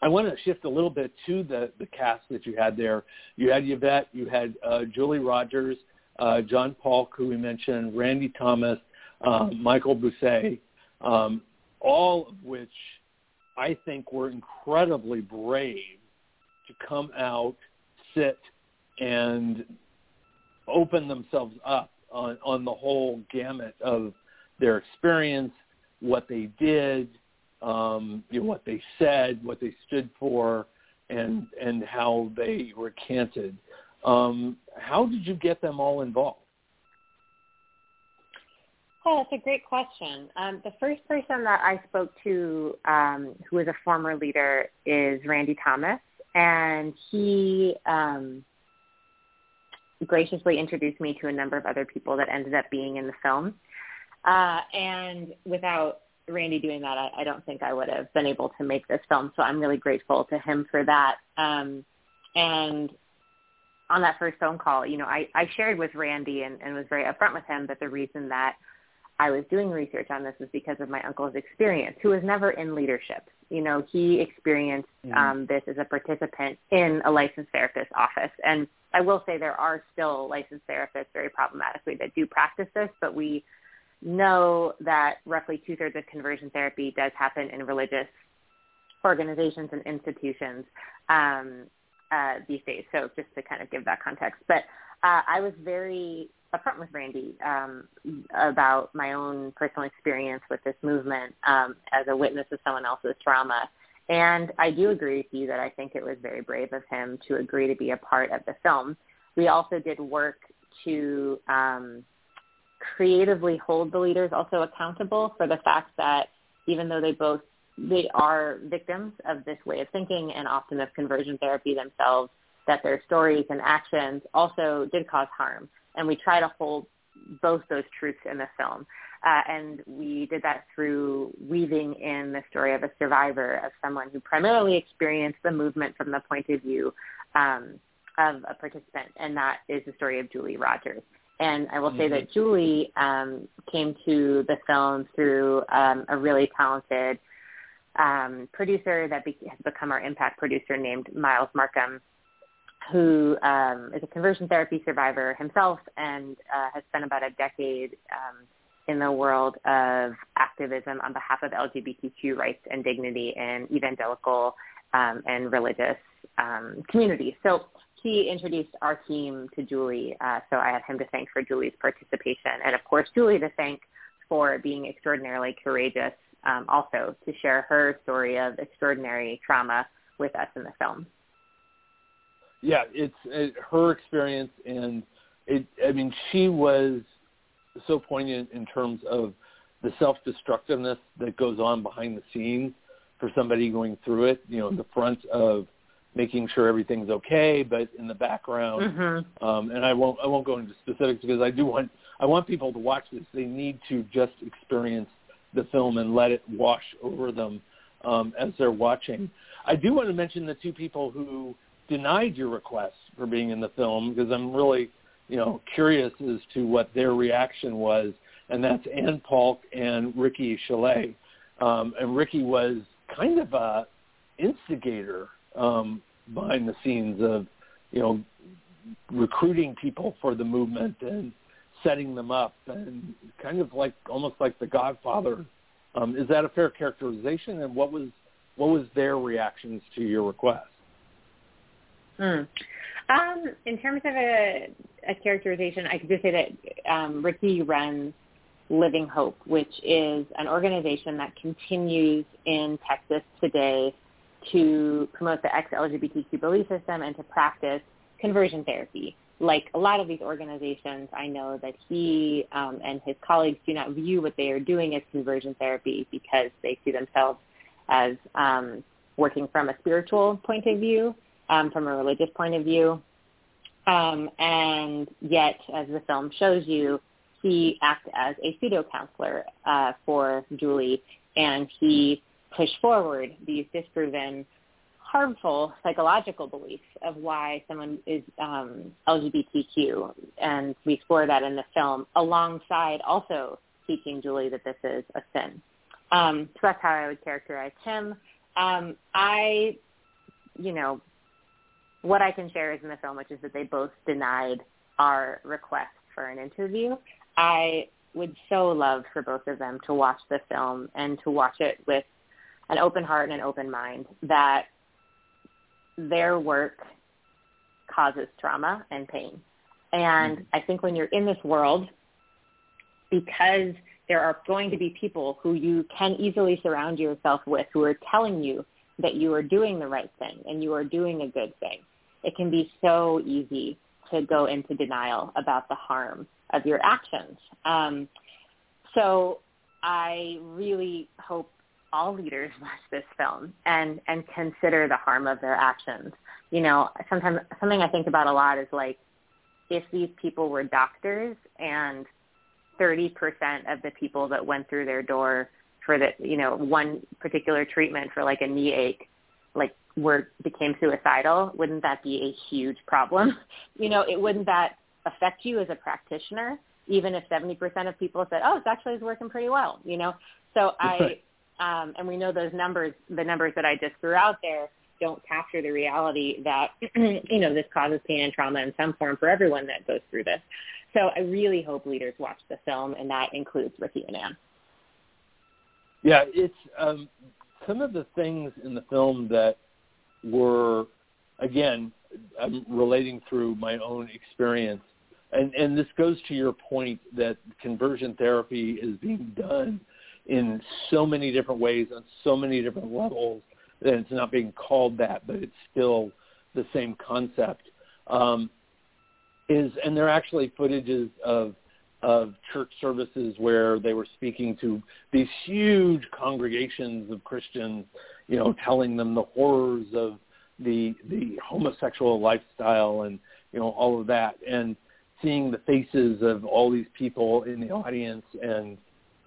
I want to shift a little bit to the the cast that you had there. You had Yvette, you had uh, Julie Rogers, uh, John Paulk, who we mentioned, Randy Thomas, uh, Michael Bussee, um, all of which I think were incredibly brave to come out, sit, and open themselves up on, on the whole gamut of their experience, what they did, um, you know, what they said, what they stood for, and and how they recanted. Um, how did you get them all involved? Oh, that's a great question. Um, the first person that I spoke to, um, who is a former leader, is Randy Thomas, and he um, graciously introduced me to a number of other people that ended up being in the film. Uh, and without Randy doing that, I, I don't think I would have been able to make this film. So I'm really grateful to him for that. Um, and on that first phone call, you know, I, I shared with Randy and, and was very upfront with him that the reason that I was doing research on this was because of my uncle's experience, who was never in leadership. You know, he experienced um, this as a participant in a licensed therapist office. And I will say there are still licensed therapists very problematically that do practice this, but we know that roughly two-thirds of conversion therapy does happen in religious organizations and institutions um, uh, these days. So just to kind of give that context. But uh, I was very upfront with Randy um, about my own personal experience with this movement um, as a witness of someone else's trauma. And I do agree with you that I think it was very brave of him to agree to be a part of the film. We also did work to um, creatively hold the leaders also accountable for the fact that even though they both they are victims of this way of thinking and often of conversion therapy themselves, that their stories and actions also did cause harm. And we try to hold both those truths in the film. Uh, and we did that through weaving in the story of a survivor, of someone who primarily experienced the movement from the point of view um, of a participant, and that is the story of Julie Rogers. And I will say that Julie um, came to the film through um, a really talented um, producer that be- has become our impact producer named Miles Markham, who um, is a conversion therapy survivor himself and uh, has spent about a decade um, in the world of activism on behalf of LGBTQ rights and dignity in evangelical um, and religious um, communities. So he introduced our team to Julie, uh, so I have him to thank for Julie's participation, and of course Julie to thank for being extraordinarily courageous um, also to share her story of extraordinary trauma with us in the film. Yeah, it's it, her experience, and it. I mean, she was so poignant in terms of the self-destructiveness that goes on behind the scenes for somebody going through it. You know, the front of making sure everything's okay, but in the background. Mm-hmm. Um, and I won't I won't go into specifics because I do want I want people to watch this. They need to just experience the film and let it wash over them. um, as they're watching. I do want to mention the two people who denied your request for being in the film because I'm really, you know, curious as to what their reaction was, and that's Ann Paulk and Ricky Chelette. Um, and Ricky was kind of a instigator um, behind the scenes of, you know, recruiting people for the movement and setting them up and kind of like almost like the Godfather. Um, is that a fair characterization? And what was what was their reactions to your request? Hmm. Um, in terms of a, a characterization, I could just say that um, Ricky runs Living Hope, which is an organization that continues in Texas today to promote the ex-LGBTQ belief system and to practice conversion therapy. Like a lot of these organizations, I know that he um, and his colleagues do not view what they are doing as conversion therapy because they see themselves as um, working from a spiritual point of view, um, from a religious point of view. Um, and yet, as the film shows you, he acted as a pseudo counselor uh, for Julie, and he pushed forward these disproven harmful psychological beliefs of why someone is um, LGBTQ, and we explore that in the film alongside also teaching Julie that this is a sin. Um, so that's how I would characterize him. Um, I, you know, what I can share is in the film, which is that they both denied our request for an interview. I would so love for both of them to watch the film and to watch it with an open heart and an open mind that their work causes trauma and pain. And mm-hmm. I think when you're in this world, because there are going to be people who you can easily surround yourself with who are telling you that you are doing the right thing and you are doing a good thing. It can be so easy to go into denial about the harm of your actions. Um, so I really hope all leaders watch this film and and consider the harm of their actions. You know, sometimes something I think about a lot is like if these people were doctors and 30% of the people that went through their door for the, you know, one particular treatment for like a knee ache, like were became suicidal, wouldn't that be a huge problem? You know, it wouldn't that affect you as a practitioner, even if 70% of people said, oh, it's actually is working pretty well, you know? So I, um, and we know those numbers, the numbers that I just threw out there, don't capture the reality that you know this causes pain and trauma in some form for everyone that goes through this. So I really hope leaders watch the film, and that includes Ricky and Ann. Yeah, it's um, some of the things in the film that were, again, I'm relating through my own experience, and and this goes to your point that conversion therapy is being done in so many different ways on so many different levels that it's not being called that, but it's still the same concept. Um, is and there are actually footages of of church services where they were speaking to these huge congregations of Christians, you know, telling them the horrors of the the homosexual lifestyle and you know all of that and seeing the faces of all these people in the audience and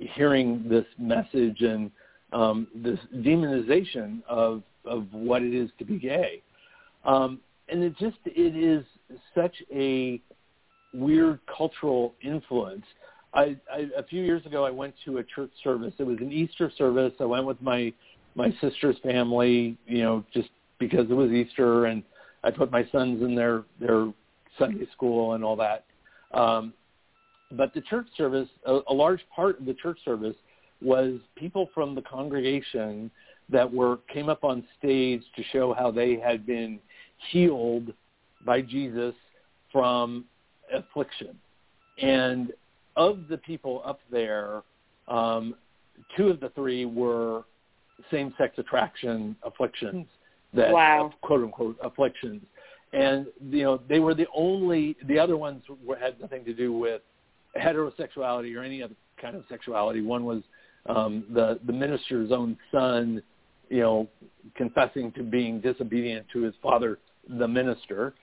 hearing this message and um, this demonization of of what it is to be gay, um, and it just it is such a weird cultural influence. I, I a few years ago I went to a church service. It was an Easter service. I went with my my sister's family, you know, just because it was Easter, and I put my sons in their their Sunday school and all that. Um, but the church service, a, a large part of the church service was people from the congregation that were came up on stage to show how they had been healed by Jesus from affliction. And of the people up there, um, two of the three were same-sex attraction afflictions that wow. quote unquote afflictions. And you know they were the only the other ones were, had nothing to do with heterosexuality or any other kind of sexuality. One was um, the the minister's own son, you know, confessing to being disobedient to his father, the minister,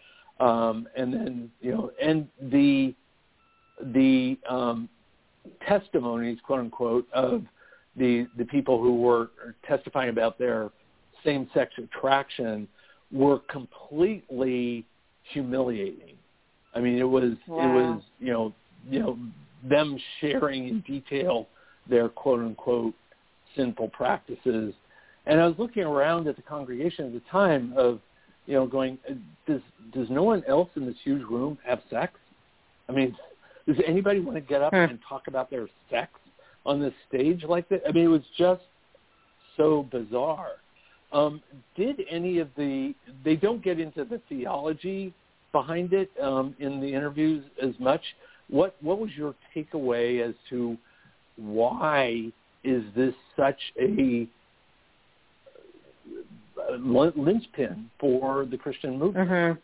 um, and then you know, and the the um, testimonies, quote unquote, of the the people who were testifying about their same-sex attraction were completely humiliating. I mean, it was it was you know you know them sharing in detail their quote unquote sinful practices. And I was looking around at the congregation at the time of, you know, going, does does no one else in this huge room have sex? I mean, does anybody want to get up and talk about their sex on this stage like that? I mean, it was just so bizarre. Um, did any of the they don't get into the theology behind it um, in the interviews as much. What what was your takeaway as to why is this such a linchpin for the Christian movement? Mm-hmm.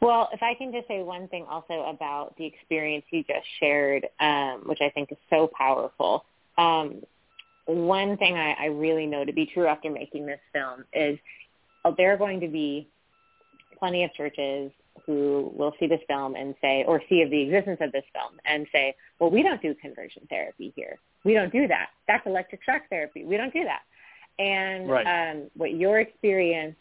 Well, if I can just say one thing also about the experience you just shared, um, which I think is so powerful. Um, one thing I, I really know to be true after making this film is uh, there are going to be plenty of churches who will see this film and say, or see of the existence of this film and say, well, we don't do conversion therapy here. We don't do that. That's electric shock therapy. We don't do that. And right. um, what your experience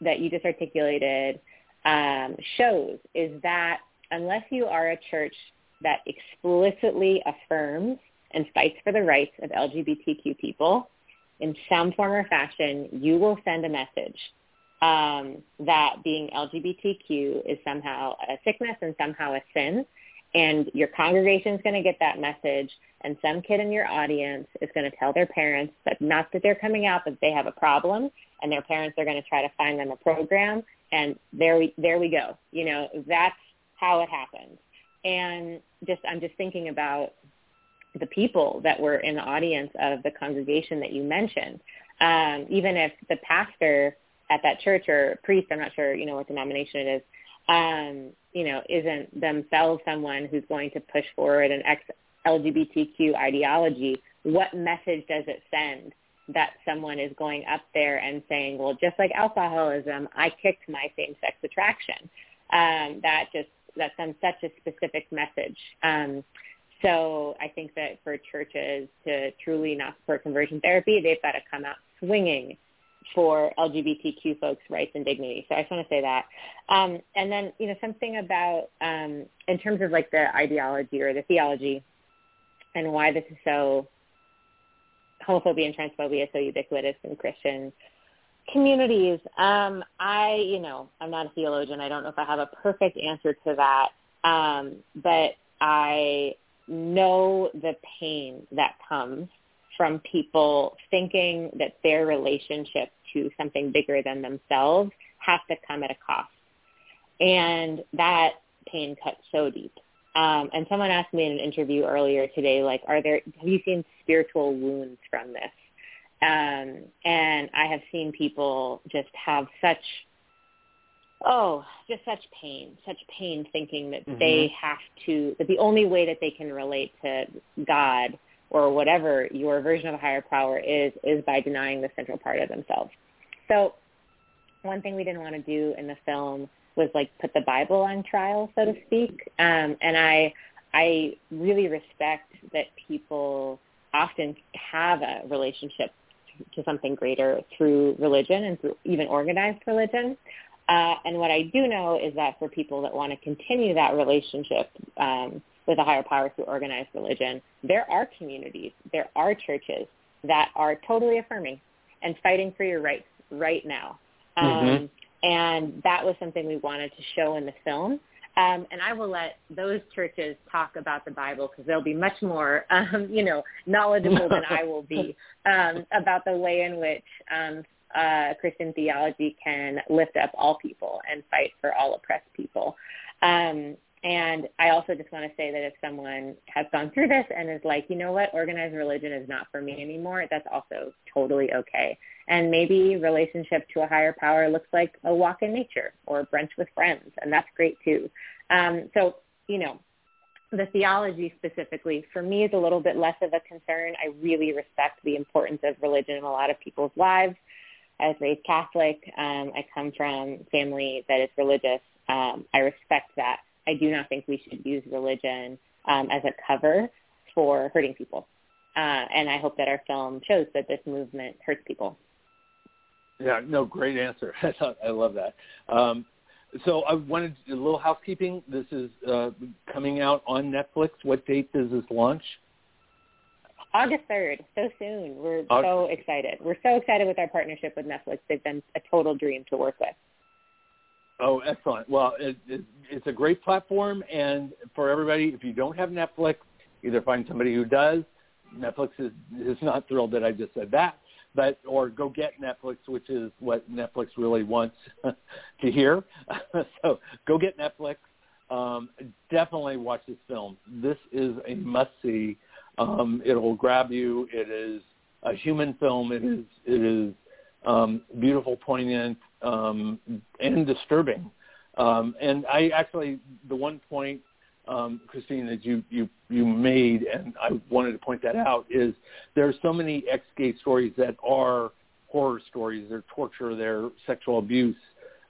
that you just articulated um, shows is that unless you are a church that explicitly affirms and fights for the rights of LGBTQ people in some form or fashion, you will send a message um, that being LGBTQ is somehow a sickness and somehow a sin. And your congregation is going to get that message, and some kid in your audience is going to tell their parents that not that they're coming out, but they have a problem, and their parents are going to try to find them a program, and there we there we go. You know, that's how it happens. And just I'm just thinking about the people that were in the audience of the congregation that you mentioned. Um, even if the pastor at that church or priest, I'm not sure, you know, what denomination it is, um, you know, isn't themselves someone who's going to push forward an ex-LGBTQ ideology, what message does it send that someone is going up there and saying, well, just like alcoholism, I kicked my same-sex attraction. Um, that just, that sends such a specific message. Um, so I think that for churches to truly not support conversion therapy, they've got to come out swinging for LGBTQ folks' rights and dignity. So I just want to say that. Um, and then, you know, something about um, in terms of like the ideology or the theology and why this is so homophobia and transphobia is so ubiquitous in Christian communities. Um, I, you know, I'm not a theologian. I don't know if I have a perfect answer to that. Um, but I know the pain that comes from people thinking that their relationship to something bigger than themselves has to come at a cost. And that pain cuts so deep. Um, and someone asked me in an interview earlier today, like, are there, have you seen spiritual wounds from this? Um, and I have seen people just have such, oh, just such pain, such pain thinking that mm-hmm. they have to, that the only way that they can relate to God or whatever your version of a higher power is, is by denying the central part of themselves. So one thing we didn't want to do in the film was like put the Bible on trial, so to speak. Um, and I, I really respect that people often have a relationship to something greater through religion and through even organized religion. Uh, and what I do know is that for people that want to continue that relationship, um, with a higher power through organized religion, there are communities, there are churches that are totally affirming and fighting for your rights right now. Um, mm-hmm. And that was something we wanted to show in the film. Um, and I will let those churches talk about the Bible because they'll be much more, um, you know, knowledgeable than I will be um, about the way in which um, uh, Christian theology can lift up all people and fight for all oppressed people. Um, and I also just want to say that if someone has gone through this and is like, you know what, organized religion is not for me anymore, that's also totally okay. And maybe relationship to a higher power looks like a walk in nature or brunch with friends, and that's great too. Um, so, you know, the theology specifically for me is a little bit less of a concern. I really respect the importance of religion in a lot of people's lives. I was raised Catholic. Um, I come from family that is religious. Um, I respect that. I do not think we should use religion um, as a cover for hurting people. uh, and I hope that our film shows that this movement hurts people. Yeah, no, great answer. I love that. Um, so I wanted a little housekeeping. This is uh, coming out on Netflix. What date does this launch? August 3rd, so soon. We're August. so excited. We're so excited with our partnership with Netflix. They've been a total dream to work with. Oh, excellent. Well, it, it, it's a great platform, and for everybody, if you don't have Netflix, either find somebody who does. Netflix is, is not thrilled that I just said that, but or go get Netflix, which is what Netflix really wants to hear. so go get Netflix. Um, definitely watch this film. This is a must see. Um, it'll grab you. It is a human film. It is it is um, beautiful, poignant, um, and disturbing. Um, and I actually, the one point, um, Kristine, that you, you, you made, and I wanted to point that out, is there are so many ex-gay stories that are horror stories. They're torture, they're sexual abuse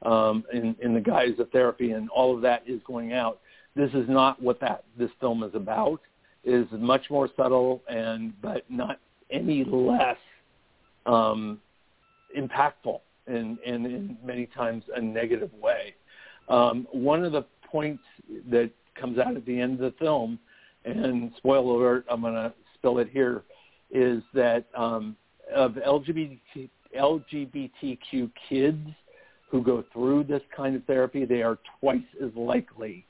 um, in, in the guise of therapy, and all of that is going out. This is not what that this film is about. It is much more subtle, and but not any less um, impactful and, and in many times a negative way. Um, one of the points that comes out at the end of the film, and spoiler alert, I'm going to spill it here, is that um, of LGBT, LGBTQ kids who go through this kind of therapy, they are twice as likely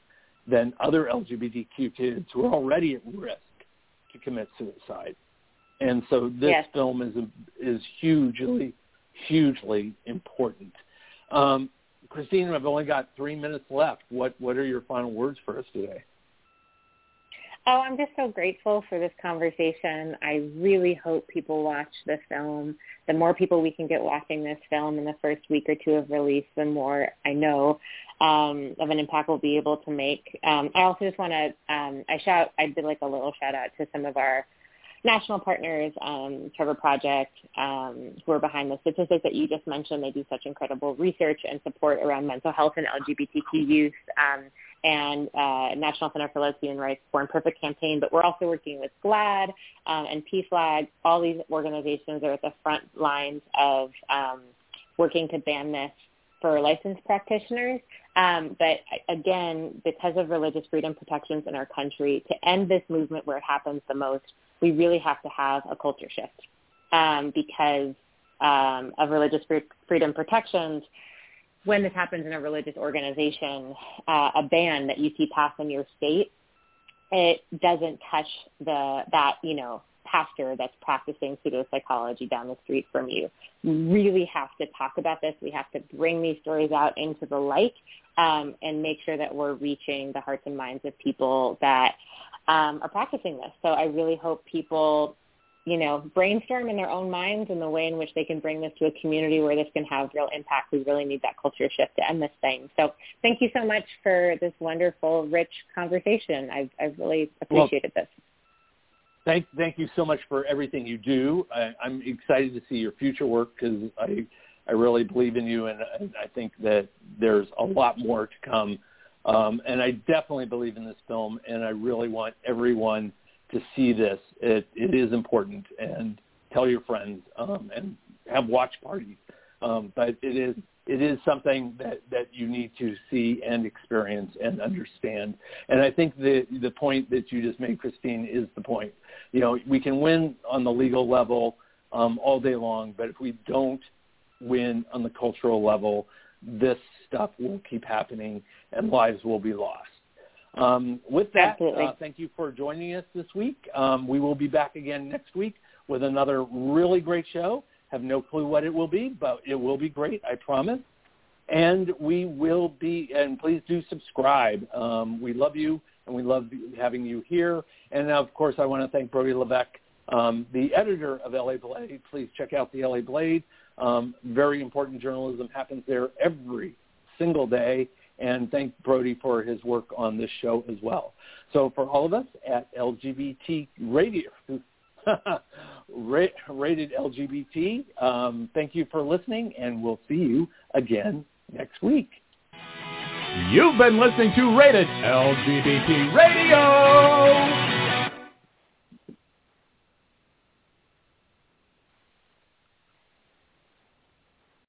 than other LGBTQ kids who are already at risk to commit suicide. And so this yes. film is is hugely hugely important. Um, Kristine, I've only got three minutes left. What what are your final words for us today? Oh, I'm just so grateful for this conversation. I really hope people watch the film. The more people we can get watching this film in the first week or two of release, the more I know um, of an impact we'll be able to make. Um, I also just want to, um, I shout, I did like a little shout out to some of our national partners, um, Trevor Project, um, who are behind the statistics that you just mentioned. They do such incredible research and support around mental health and LGBTQ youth. Um, and uh, National Center for Lesbian Rights Born Perfect campaign, but we're also working with GLAAD um, and PFLAG. All these organizations are at the front lines of um, working to ban this for licensed practitioners. Um, but again, because of religious freedom protections in our country, to end this movement where it happens the most, we really have to have a culture shift um, because um, of religious freedom protections. When this happens in a religious organization, uh, a ban that you see pass in your state, it doesn't touch the that you know pastor that's practicing pseudopsychology down the street from you. We really have to talk about this. We have to bring these stories out into the light um, and make sure that we're reaching the hearts and minds of people that um, are practicing this. So I really hope people, you know, brainstorm in their own minds and the way in which they can bring this to a community where this can have real impact. We really need that culture shift to end this thing. So thank you so much for this wonderful, rich conversation. I've, I've really appreciated well, this. Thank, thank you so much for everything you do. I, I'm excited to see your future work because I, I really believe in you, and I think that there's a lot more to come um, and I definitely believe in this film, and I really want everyone to see this. It, it is important, and tell your friends um, and have watch parties. Um, but it is it is something that, that you need to see and experience and understand. And I think the the point that you just made, Kristine, is the point. You know, we can win on the legal level um, all day long, but if we don't win on the cultural level, this stuff will keep happening and lives will be lost. Um, with that, uh, thank you for joining us this week. Um, we will be back again next week with another really great show. Have no clue what it will be, but it will be great, I promise. And we will be, and please do subscribe. Um, we love you, and we love having you here. And now, of course, I want to thank Brody Levesque, um, the editor of LA Blade. Please check out the LA Blade. Um, very important journalism happens there every single day. And thank Brody for his work on this show as well. So for all of us at LGBT Radio, rated LGBT, um, thank you for listening, and we'll see you again next week. You've been listening to Rated LGBT Radio.